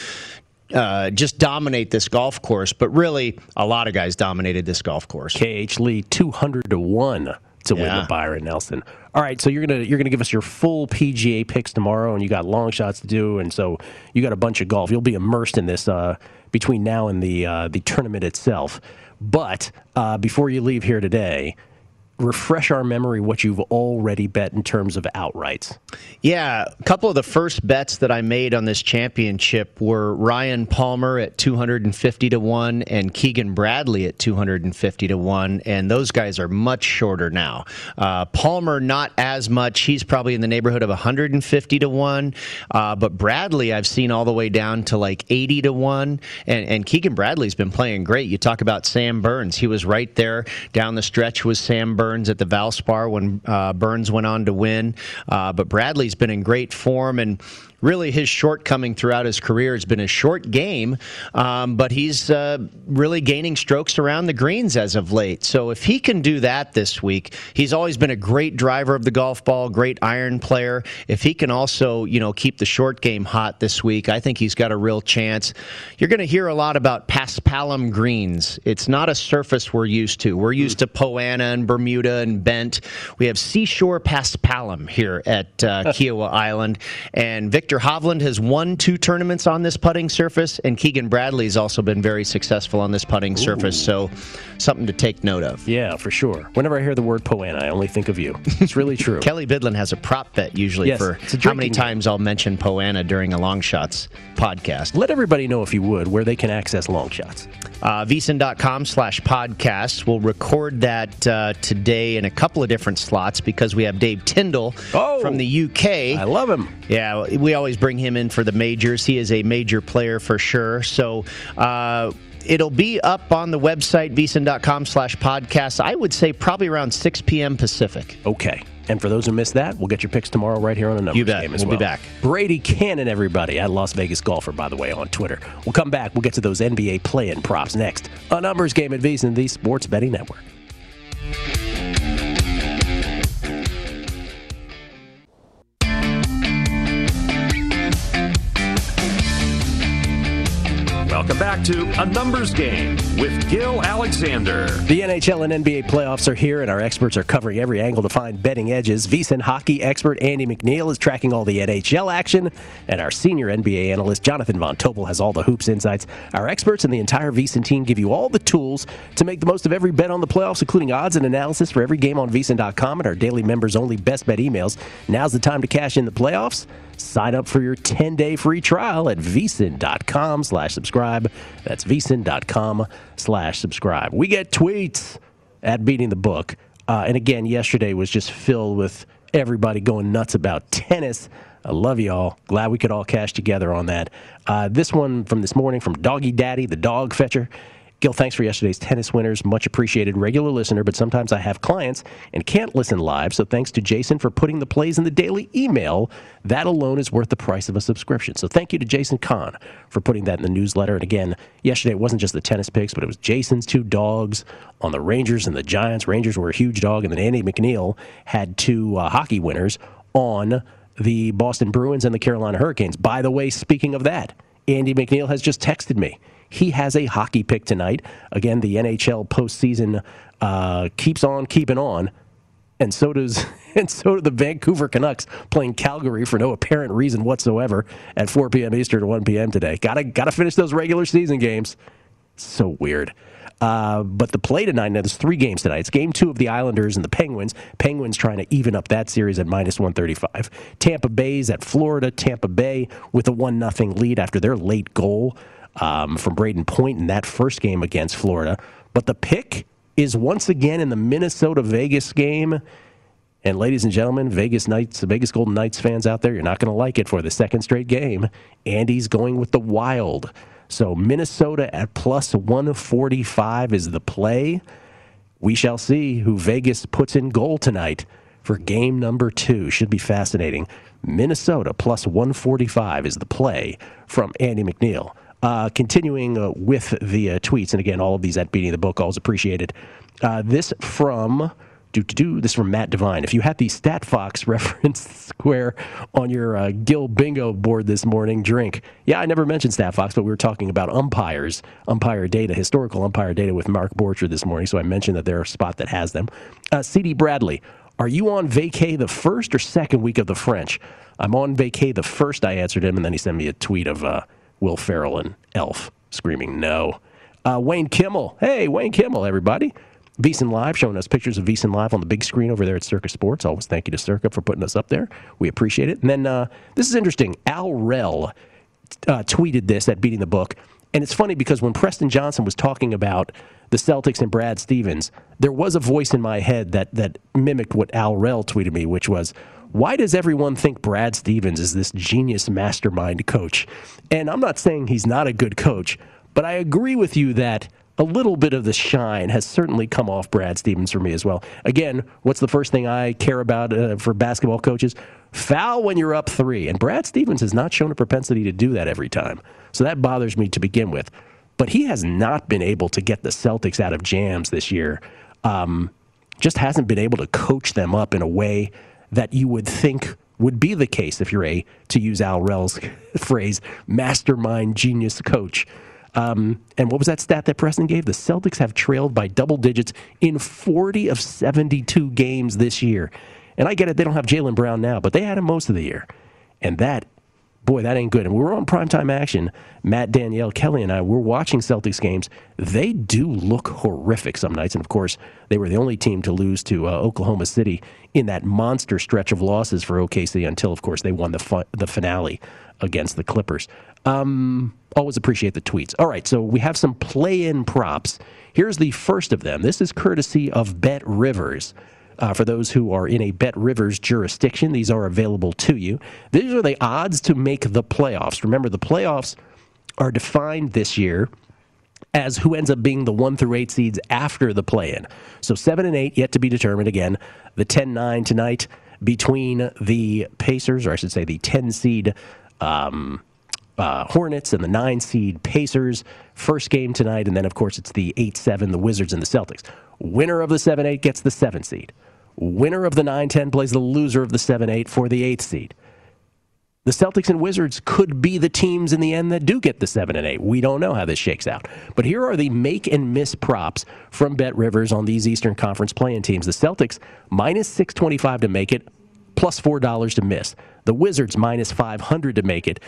uh, just dominate this golf course, but really, a lot of guys dominated this golf course. KH Lee, 200 to 1 to yeah. win the Byron Nelson. All right, so you're gonna you're gonna give us your full PGA picks tomorrow, and you got long shots to do, and so you got a bunch of golf. You'll be immersed in this uh, between now and the uh, the tournament itself. But uh, before you leave here today, refresh our memory what you've already bet in terms of outrights. Yeah, a couple of the first bets that I made on this championship were Ryan Palmer at 250 to 1 and Keegan Bradley at 250 to 1 and those guys are much shorter now. Uh, Palmer not as much, he's probably in the neighborhood of 150 to 1, uh, but Bradley I've seen all the way down to like 80 to 1 and and Keegan Bradley's been playing great. You talk about Sam Burns, he was right there down the stretch with Sam Burns Burns at the Valspar when uh, Burns went on to win. Uh, but Bradley's been in great form, and really his shortcoming throughout his career has been a short game, um, but he's uh, really gaining strokes around the greens as of late. So if he can do that this week, he's always been a great driver of the golf ball, great iron player. If he can also, you know, keep the short game hot this week, I think he's got a real chance. You're going to hear a lot about Paspalum greens. It's not a surface we're used to. We're used to Poa annua and Bermuda and Bent. We have Seashore Paspalum here at uh, Kiawah Island, and Viktor Viktor Hovland has won two tournaments on this putting surface, and Keegan Bradley has also been very successful on this putting Ooh. surface. So, something to take note of. Yeah, for sure. Whenever I hear the word Poa annua, I only think of you. It's really true. Kelley Bydlon has a prop bet usually yes, for how many times I'll mention Poa annua during a long shots podcast. Let everybody know, if you would, where they can access long shots. Uh, VSiN.com slash podcast. We'll record that uh, today in a couple of different slots because we have Dave Tindall oh, from the UK. I love him. Yeah, we always bring him in for the majors. He is a major player for sure. So, uh, it'll be up on the website, vsin.com slash podcast. I would say probably around 6 p.m. Pacific. Okay. And for those who missed that, we'll get your picks tomorrow right here on the numbers you bet. game as we'll well. be back. Brady Kannon, everybody, at Las Vegas Golfer, by the way, on Twitter. We'll come back. We'll get to those NBA play-in props next. A numbers game at VSiN, the Sports Betting Network. Welcome back to A Numbers Game with Gill Alexander. The NHL and NBA playoffs are here, and our experts are covering every angle to find betting edges. VSiN hockey expert Andy McNeil is tracking all the NHL action, and our senior NBA analyst Jonathan Von Tobel has all the hoops insights. Our experts and the entire VSiN team give you all the tools to make the most of every bet on the playoffs, including odds and analysis for every game on VSiN.com and our daily members only best bet emails. Now's the time to cash in the playoffs. Sign up for your 10-day free trial at vsin.com slash subscribe. That's vsin.com slash subscribe. We get tweets at Beating the Book. Uh, and again, yesterday was just filled with everybody going nuts about tennis. I love y'all. Glad we could all cash together on that. Uh, this one from this morning from Doggy Daddy, the dog fetcher. Gill, thanks for yesterday's tennis winners. Much appreciated. Regular listener, but sometimes I have clients and can't listen live. So thanks to Jason for putting the plays in the daily email. That alone is worth the price of a subscription. So thank you to Jason Kahn for putting that in the newsletter. And again, yesterday it wasn't just the tennis picks, but it was Jason's two dogs on the Rangers and the Giants. Rangers were a huge dog, and then Andy McNeil had two uh, hockey winners on the Boston Bruins and the Carolina Hurricanes. By the way, speaking of that, Andy McNeil has just texted me. He has a hockey pick tonight. Again, the NHL postseason uh, keeps on keeping on, and so does and so do the Vancouver Canucks playing Calgary for no apparent reason whatsoever at 4 p.m. Eastern to 1 p.m. today. Gotta gotta finish those regular season games. So weird. Uh, but the play tonight, now there's three games tonight. It's game two of the Islanders and the Penguins. Penguins trying to even up that series at minus 135. Tampa Bay's at Florida. Tampa Bay with a 1 0 lead after their late goal um, from Brayden Point in that first game against Florida. But the pick is once again in the Minnesota Vegas game. And ladies and gentlemen, Vegas Knights, the Vegas Golden Knights fans out there, you're not going to like it for the second straight game. Andy's going with the Wild. So Minnesota at plus 145 is the play. We shall see who Vegas puts in goal tonight for game number two. Should be fascinating. Minnesota plus 145 is the play from Andy McNeil. Uh, continuing uh, with the uh, tweets, and again, all of these at Beating the Book, always appreciated. Uh, this from do to do this from Matt Devine. If you had the StatFox reference square on your uh, Gill bingo board this morning, drink. Yeah, I never mentioned StatFox, but we were talking about umpires, umpire data, historical umpire data with Mark Borcher this morning. So I mentioned that they're a spot that has them. Uh, CD Bradley, are you on vacay the first or second week of the French? I'm on vacay the first. I answered him, and then he sent me a tweet of Will Ferrell and Elf screaming no. Uh, Wayne Kimmel, hey Wayne Kimmel, everybody. VSiN Live showing us pictures of VSiN Live on the big screen over there at Circa Sports. Always thank you to Circa for putting us up there. We appreciate it. And then uh, this is interesting. Al Rel uh, tweeted this at Beating the Book. And it's funny because when Preston Johnson was talking about the Celtics and Brad Stevens, there was a voice in my head that that mimicked what Al Rel tweeted me, which was, why does everyone think Brad Stevens is this genius mastermind coach? And I'm not saying he's not a good coach, but I agree with you that a little bit of the shine has certainly come off Brad Stevens for me as well. Again, what's the first thing I care about uh, for basketball coaches? Foul when you're up three. And Brad Stevens has not shown a propensity to do that every time. So that bothers me to begin with. But he has not been able to get the Celtics out of jams this year. Um, just hasn't been able to coach them up in a way that you would think would be the case if you're a, to use Al Rel's phrase, mastermind genius coach. Um, and what was that stat that Preston gave? The Celtics have trailed by double digits in 40 of 72 games this year. And I get it, they don't have Jaylen Brown now, but they had him most of the year. And that, boy, that ain't good. And we were on primetime action. Matt, Danielle, Kelly, and I were watching Celtics games. They do look horrific some nights. And of course, they were the only team to lose to uh, Oklahoma City in that monster stretch of losses for OKC until, of course, they won the, fu- the finale against the Clippers. Um, always appreciate the tweets. All right, so we have some play in props. Here's the first of them. This is courtesy of Bet Rivers. Uh, for those who are in a Bet Rivers jurisdiction, these are available to you. These are the odds to make the playoffs. Remember, the playoffs are defined this year as who ends up being the one through eight seeds after the play in. So seven and eight yet to be determined. Again, the 10 9 tonight between the Pacers, or I should say the 10 seed. Um, uh, Hornets and the nine seed Pacers. First game tonight, and then of course it's the eight seven, the Wizards and the Celtics. Winner of the seven eight gets the seven seed. Winner of the nine ten plays the loser of the seven eight for the eighth seed. The Celtics and Wizards could be the teams in the end that do get the seven and eight. We don't know how this shakes out. But here are the make and miss props from Bet Rivers on these Eastern Conference playing teams. The Celtics minus six twenty five to make it, plus plus four dollars to miss. The Wizards minus five hundred to make it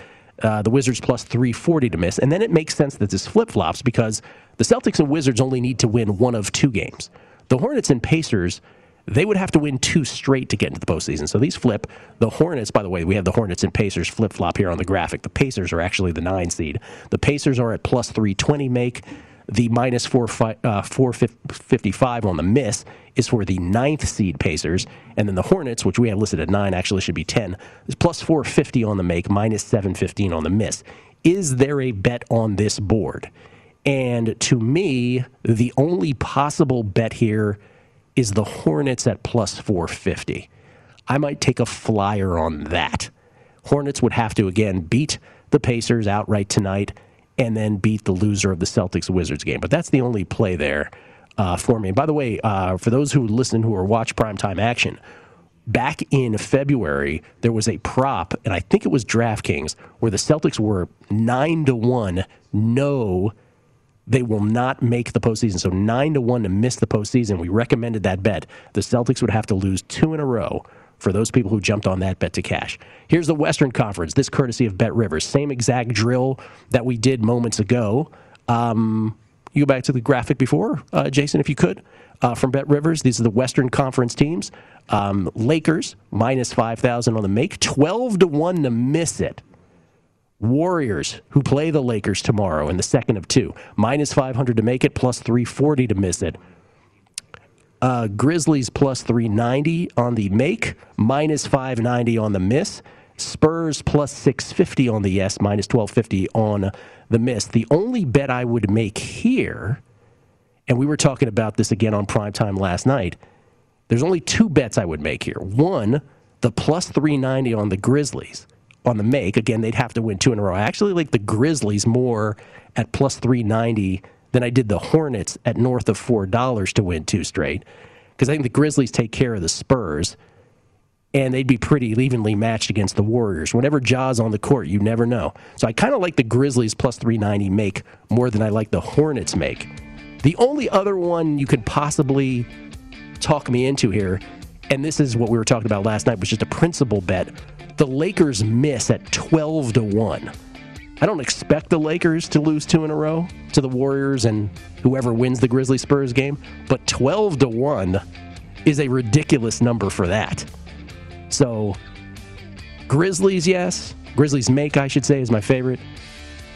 uh, the Wizards plus 340 to miss. And then it makes sense that this flip flops because the Celtics and Wizards only need to win one of two games. The Hornets and Pacers, they would have to win two straight to get into the postseason. So these flip. The Hornets, by the way, we have the Hornets and Pacers flip flop here on the graphic. The Pacers are actually the nine seed. The Pacers are at plus 320 make. The minus four, uh, 455 on the miss is for the ninth seed Pacers. And then the Hornets, which we have listed at nine, actually should be 10, is plus 450 on the make, minus 715 on the miss. Is there a bet on this board? And to me, the only possible bet here is the Hornets at plus 450. I might take a flyer on that. Hornets would have to, again, beat the Pacers outright tonight and then beat the loser of the Celtics Wizards game. But that's the only play there uh, for me. And by the way, uh, for those who listen who are watch primetime action, back in February there was a prop, and I think it was DraftKings, where the Celtics were nine to one, no They will not make the postseason. So nine to one to miss the postseason. We recommended that bet. The Celtics would have to lose two in a row for those people who jumped on that bet to cash. Here's the Western Conference. This courtesy of Bet Rivers. Same exact drill that we did moments ago. Um, you go back to the graphic before, uh, Jason, if you could, uh, from Bet Rivers. These are the Western Conference teams. Um, Lakers minus five thousand on the make, twelve to one to miss it. Warriors, who play the Lakers tomorrow in the second of two, minus 500 to make it, plus 340 to miss it. Uh, Grizzlies plus 390 on the make, minus 590 on the miss. Spurs plus 650 on the yes, minus 1250 on the miss. The only bet I would make here, and we were talking about this again on primetime last night, there's only two bets I would make here. One, the plus 390 on the Grizzlies on the make. Again, they'd have to win two in a row. I actually like the Grizzlies more at plus 390 than I did the Hornets at north of $4 to win two straight. Because I think the Grizzlies take care of the Spurs and they'd be pretty evenly matched against the Warriors. Whenever Ja's on the court, you never know. So I kind of like the Grizzlies plus 390 make more than I like the Hornets make. The only other one you could possibly talk me into here, and this is what we were talking about last night, was just a principal bet. The Lakers miss at 12 to 1. I don't expect the Lakers to lose two in a row to the Warriors and whoever wins the Grizzly Spurs game, but 12 to 1 is a ridiculous number for that. So, Grizzlies, yes. Grizzlies make, I should say, is my favorite.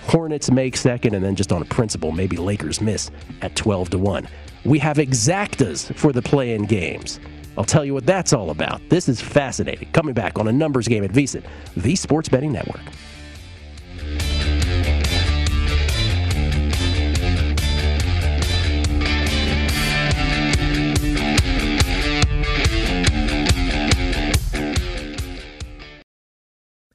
Hornets make second, and then just on a principle, maybe Lakers miss at 12 to 1. We have exactas for the play in games. I'll tell you what that's all about. This is fascinating. Coming back on a numbers game at VSiN, the Sports Betting Network.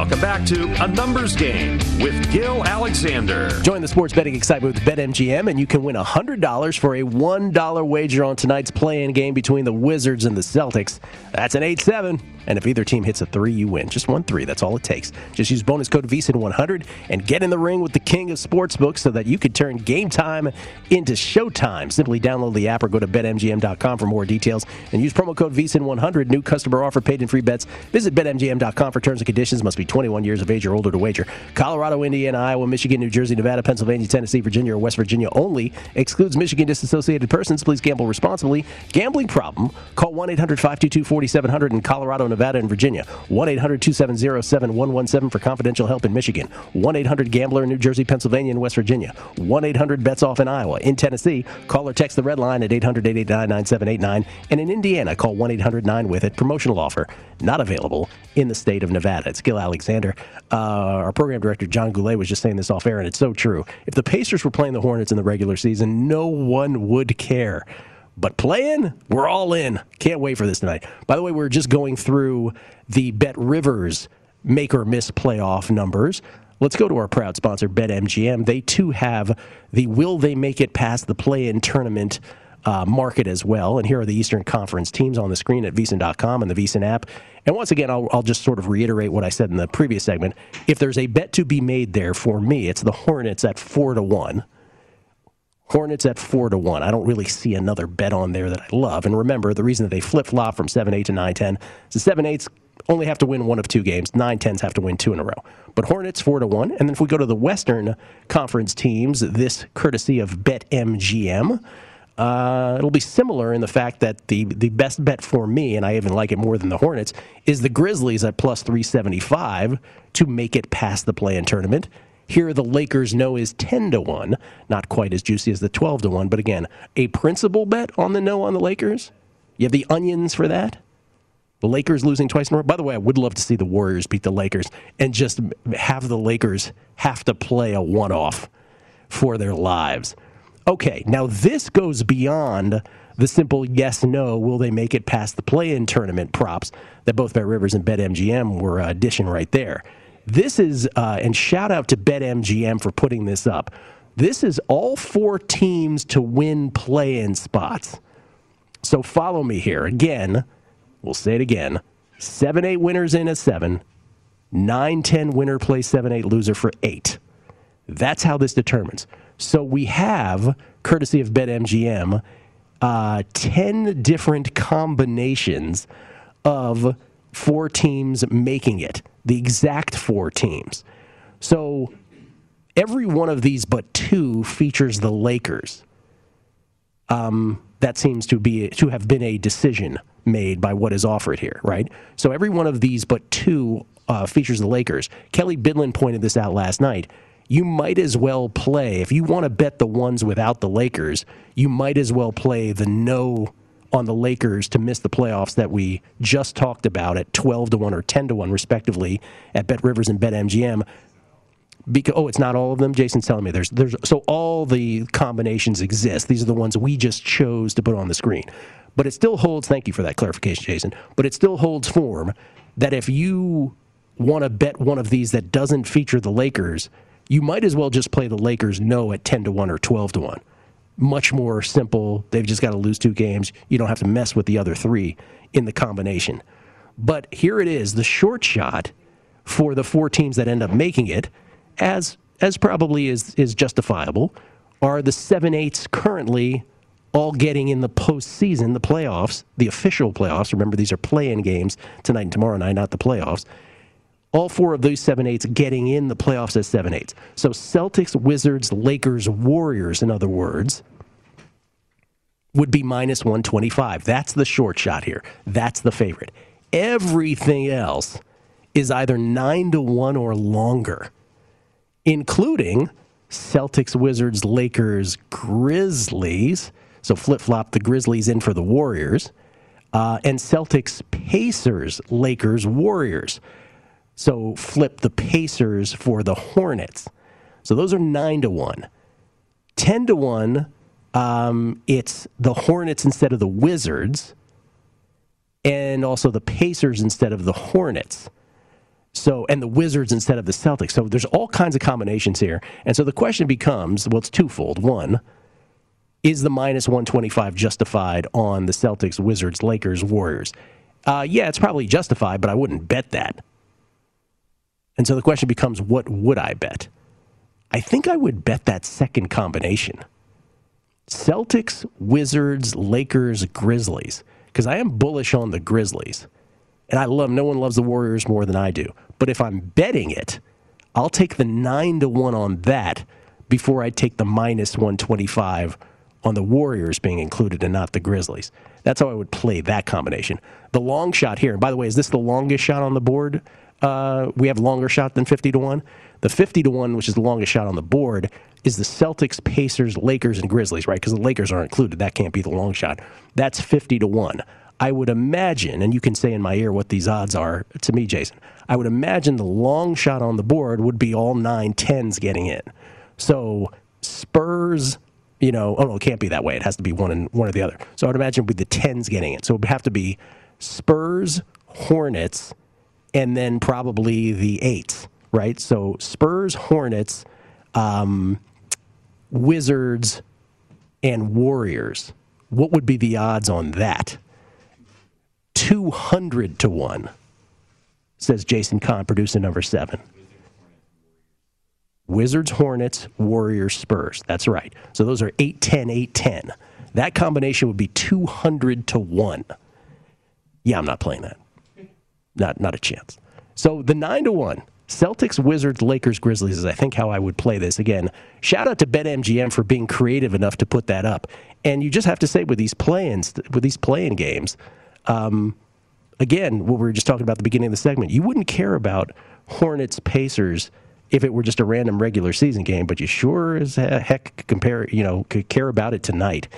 Welcome back to A Numbers Game with Gill Alexander. Join the sports betting excitement with BetMGM, and you can win $100 for a $1 wager on tonight's play-in game between the Wizards and the Celtics. That's an 8-7. And if either team hits a three, you win. Just one three. That's all it takes. Just use bonus code VSIN100 and get in the ring with the king of sportsbooks so that you could turn game time into showtime. Simply download the app or go to betmgm.com for more details and use promo code VSIN100. New customer offer paid in free bets. Visit betmgm.com for terms and conditions. Must be 21 years of age or older to wager. Colorado, Indiana, Iowa, Michigan, New Jersey, Nevada, Pennsylvania, Tennessee, Virginia, or West Virginia only. Excludes Michigan disassociated persons. Please gamble responsibly. Gambling problem? Call 1 800 522 4700 in Colorado, Nevada, and Virginia. 1 800 270 7117 for confidential help in Michigan. 1 800 Gambler in New Jersey, Pennsylvania, and West Virginia. 1 800 Bets Off in Iowa. In Tennessee, call or text the red line at 800 889 9789. And in Indiana, call 1 800 9 with it. Promotional offer not available in the state of Nevada. It's Gill Alexander. Uh, our program director, John Goulet, was just saying this off air, and it's so true. If the Pacers were playing the Hornets in the regular season, no one would care. But playing, we're all in. Can't wait for this tonight. By the way, we're just going through the Bet Rivers make or miss playoff numbers. Let's go to our proud sponsor, BetMGM. They too have the will they make it past the play in tournament uh, market as well. And here are the Eastern Conference teams on the screen at VSIN.com and the VSIN app. And once again, I'll, I'll just sort of reiterate what I said in the previous segment. If there's a bet to be made there for me, it's the Hornets at four to one. Hornets at four to one. I don't really see another bet on there that I love. And remember, the reason that they flip flop from seven eight to nine ten is the seven eights only have to win one of two games. Nine tens have to win two in a row. But Hornets four to one. And then if we go to the Western Conference teams, this courtesy of BetMGM. Uh, it'll be similar in the fact that the, the best bet for me, and I even like it more than the Hornets, is the Grizzlies at plus 375 to make it past the play in tournament. Here, the Lakers no is 10 to 1, not quite as juicy as the 12 to 1, but again, a principal bet on the no on the Lakers. You have the onions for that. The Lakers losing twice in a row. By the way, I would love to see the Warriors beat the Lakers and just have the Lakers have to play a one off for their lives. Okay, now this goes beyond the simple yes no will they make it past the play in tournament props that both Bet Rivers and BetMGM were uh, dishing right there. This is, uh, and shout out to BetMGM for putting this up. This is all four teams to win play in spots. So follow me here. Again, we'll say it again 7 8 winners in a 7, 9 10 winner plays 7 8 loser for 8. That's how this determines. So we have, courtesy of BetMGM, uh, 10 different combinations of four teams making it, the exact four teams. So every one of these but two features the Lakers. Um, that seems to be to have been a decision made by what is offered here, right? So every one of these but two uh, features the Lakers. Kelley Bydlon pointed this out last night. You might as well play if you want to bet the ones without the Lakers. You might as well play the no on the Lakers to miss the playoffs that we just talked about at 12 to 1 or 10 to 1 respectively at Bet Rivers and Bet MGM. Because, oh, it's not all of them. Jason's telling me there's there's so all the combinations exist. These are the ones we just chose to put on the screen. But it still holds. Thank you for that clarification, Jason. But it still holds form that if you want to bet one of these that doesn't feature the Lakers, you might as well just play the Lakers no at 10 to 1 or 12 to 1 much more simple. They've just got to lose two games. You don't have to mess with the other three in the combination. But here it is, the short shot for the four teams that end up making it, as as probably is is justifiable, are the seven eights currently all getting in the postseason, the playoffs, the official playoffs. Remember, these are play-in games tonight and tomorrow night, not the playoffs all four of those seven eights getting in the playoffs as seven eights. So Celtics, Wizards, Lakers, Warriors, in other words, would be minus 125. That's the short shot here. That's the favorite. Everything else is either 9 to 1 or longer, including Celtics, Wizards, Lakers, Grizzlies. So flip flop the Grizzlies in for the Warriors. Uh, and Celtics, Pacers, Lakers, Warriors. So flip the Pacers for the Hornets. So those are 9 to 1. 10 to 1 um, it's the Hornets instead of the Wizards, and also the Pacers instead of the Hornets. So, and the Wizards instead of the Celtics. So there's all kinds of combinations here. And so the question becomes well, it's twofold. One, is the minus 125 justified on the Celtics, Wizards, Lakers, Warriors? Uh, yeah, it's probably justified, but I wouldn't bet that. And so the question becomes what would I bet? I think I would bet that second combination Celtics, Wizards, Lakers, Grizzlies, because I am bullish on the Grizzlies. And I love, no one loves the Warriors more than I do. But if I'm betting it, I'll take the 9 to 1 on that before I take the minus 125 on the Warriors being included and not the Grizzlies. That's how I would play that combination. The long shot here, and by the way, is this the longest shot on the board? Uh, we have longer shot than 50 to 1. The 50 to 1, which is the longest shot on the board, is the Celtics, Pacers, Lakers, and Grizzlies, right? Because the Lakers aren't included. That can't be the long shot. That's 50 to 1. I would imagine, and you can say in my ear what these odds are to me, Jason. I would imagine the long shot on the board would be all nine tens getting in. So Spurs, you know, oh no, it can't be that way. It has to be one and one or the other. So I would imagine it would be the tens getting it. So it would have to be Spurs, Hornets, and then probably the eights, right? So Spurs, Hornets, um, Wizards, and Warriors. What would be the odds on that? 200 to 1, says Jason Kahn, producer number seven. Wizards, Hornets, Warriors, Spurs. That's right. So those are 8 10, 8 10. That combination would be 200 to 1. Yeah, I'm not playing that. Not, not a chance. So the 9 to 1. Celtics, Wizards, Lakers, Grizzlies is, I think, how I would play this. Again, shout out to BetMGM for being creative enough to put that up. And you just have to say with these play-ins, with these play-in games, um, again, what we were just talking about at the beginning of the segment, you wouldn't care about Hornets, Pacers if it were just a random regular season game, but you sure as heck compare, you know, could care about it tonight.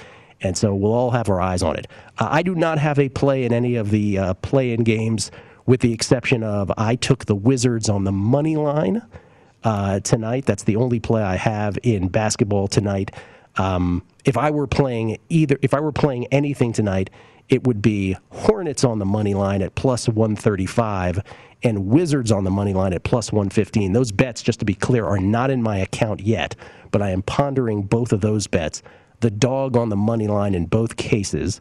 And so we'll all have our eyes on it. Uh, I do not have a play in any of the uh, play-in games with the exception of I took the Wizards on the money line uh, tonight. That's the only play I have in basketball tonight. Um, if I were playing either, if I were playing anything tonight, it would be Hornets on the money line at plus 135 and Wizards on the money line at plus 115. Those bets, just to be clear, are not in my account yet, but I am pondering both of those bets. The dog on the money line in both cases.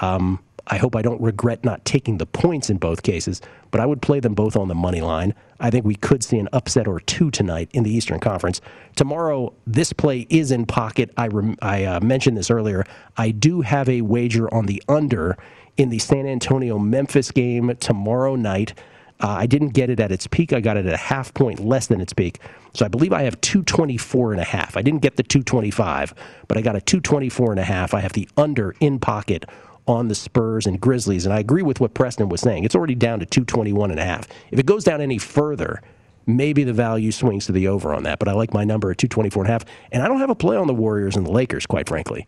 Um, I hope I don't regret not taking the points in both cases, but I would play them both on the money line. I think we could see an upset or two tonight in the Eastern Conference. Tomorrow, this play is in pocket. I, rem- I uh, mentioned this earlier. I do have a wager on the under in the San Antonio Memphis game tomorrow night. Uh, I didn't get it at its peak. I got it at a half point less than its peak. So I believe I have 224 and a half. I didn't get the 225, but I got a 224 and a half. I have the under in pocket on the Spurs and Grizzlies. And I agree with what Preston was saying. It's already down to 221 and a half. If it goes down any further, maybe the value swings to the over on that. But I like my number at 224 and a half. And I don't have a play on the Warriors and the Lakers, quite frankly.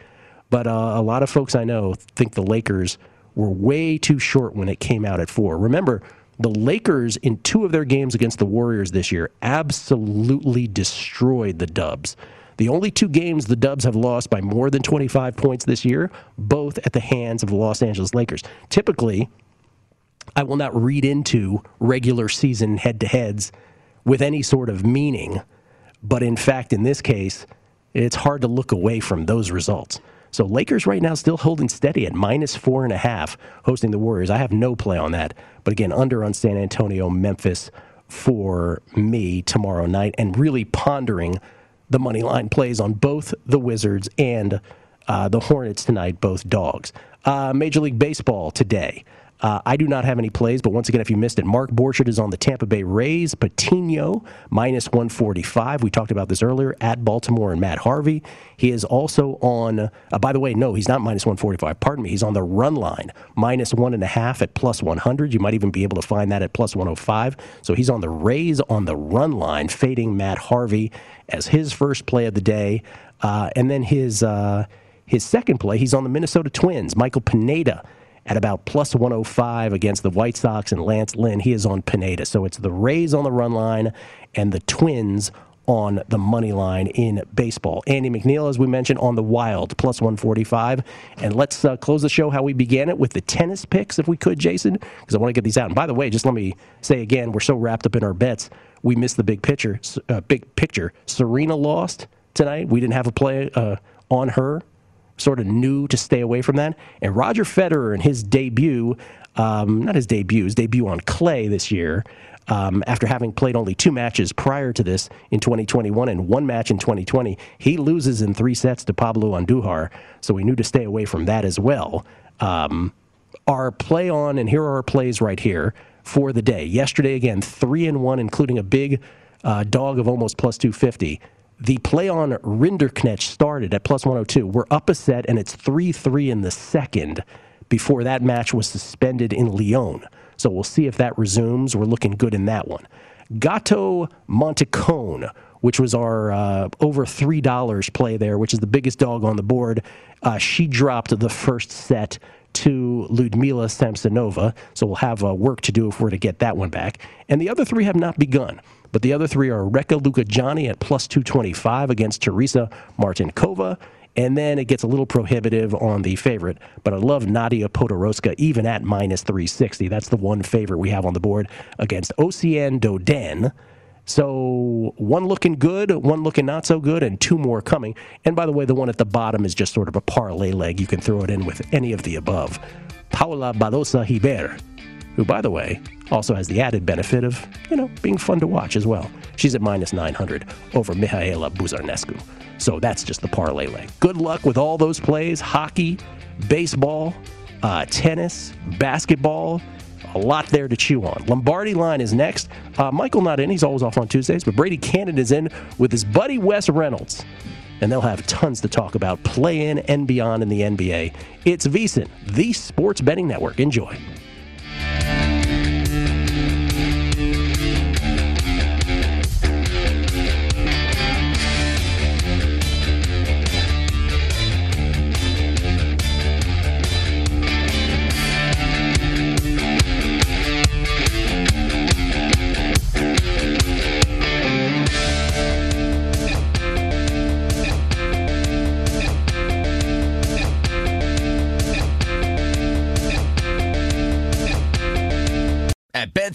But uh, a lot of folks I know think the Lakers were way too short when it came out at four. Remember, the Lakers in two of their games against the Warriors this year absolutely destroyed the Dubs. The only two games the Dubs have lost by more than 25 points this year, both at the hands of the Los Angeles Lakers. Typically, I will not read into regular season head to heads with any sort of meaning. But in fact, in this case, it's hard to look away from those results. So Lakers right now still holding steady at minus four and a half, hosting the Warriors. I have no play on that. But again, under on San Antonio, Memphis for me tomorrow night, and really pondering the money line plays on both the Wizards and uh, the Hornets tonight, both dogs. Uh, Major League Baseball today. Uh, I do not have any plays, but once again, if you missed it, Mark Borchardt is on the Tampa Bay Rays. Patino minus 145. We talked about this earlier at Baltimore and Matt Harvey. He is also on, uh, by the way, no, he's not minus 145. Pardon me. He's on the run line, minus one and a half at plus 100. You might even be able to find that at plus 105. So he's on the Rays on the run line, fading Matt Harvey as his first play of the day. Uh, and then his, uh, his second play, he's on the Minnesota Twins, Michael Pineda at about plus 105 against the White Sox and Lance Lynn. He is on Pineda. So it's the Rays on the run line and the Twins on the money line in baseball. Andy McNeil, as we mentioned, on the Wild, plus 145. And let's uh, close the show how we began it with the tennis picks, if we could, Jason, because I want to get these out. And by the way, just let me say again, we're so wrapped up in our bets, we missed the big picture. Uh, big picture. Serena lost tonight. We didn't have a play uh, on her. Sort of knew to stay away from that. And Roger Federer in his debut, um, not his debut, his debut on clay this year, um, after having played only two matches prior to this in 2021 and one match in 2020, he loses in three sets to Pablo Andujar. So we knew to stay away from that as well. Um, our play on, and here are our plays right here for the day. Yesterday, again, three and one, including a big uh, dog of almost plus 250. The play on Rinderknecht started at plus 102. We're up a set, and it's 3 3 in the second before that match was suspended in Lyon. So we'll see if that resumes. We're looking good in that one. Gatto Monticone, which was our uh, over $3 play there, which is the biggest dog on the board. Uh, she dropped the first set to Ludmila Samsonova. So we'll have uh, work to do if we're to get that one back. And the other three have not begun. But the other three are Reka Rekha Johnny at plus 225 against Teresa Martincova and then it gets a little prohibitive on the favorite. But I love Nadia Podoroska even at minus 360. That's the one favorite we have on the board against Oceane Dodin. So one looking good, one looking not so good, and two more coming. And by the way, the one at the bottom is just sort of a parlay leg. You can throw it in with any of the above. Paula Badosa Gibert, who, by the way, also has the added benefit of, you know, being fun to watch as well. She's at minus 900 over Mihaela Buzarnescu. So that's just the parlay leg. Good luck with all those plays hockey, baseball, uh, tennis, basketball. A lot there to chew on. Lombardi line is next. Uh, Michael not in. He's always off on Tuesdays, but Brady Kannon is in with his buddy Wes Reynolds. And they'll have tons to talk about play in and beyond in the NBA. It's VSIN, the sports betting network. Enjoy. At